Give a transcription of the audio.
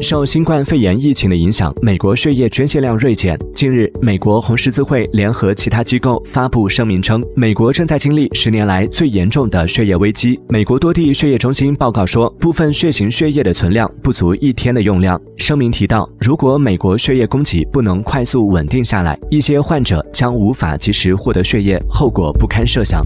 受新冠肺炎疫情的影响美国血液捐献量锐减近日美国红十字会联合其他机构发布声明称美国正在经历十年来最严重的血液危机美国多地血液中心报告说部分血型血液的存量不足一天的用量声明提到如果美国血液供给不能快速稳定下来一些患者将无法及时获得血液后果不堪设想。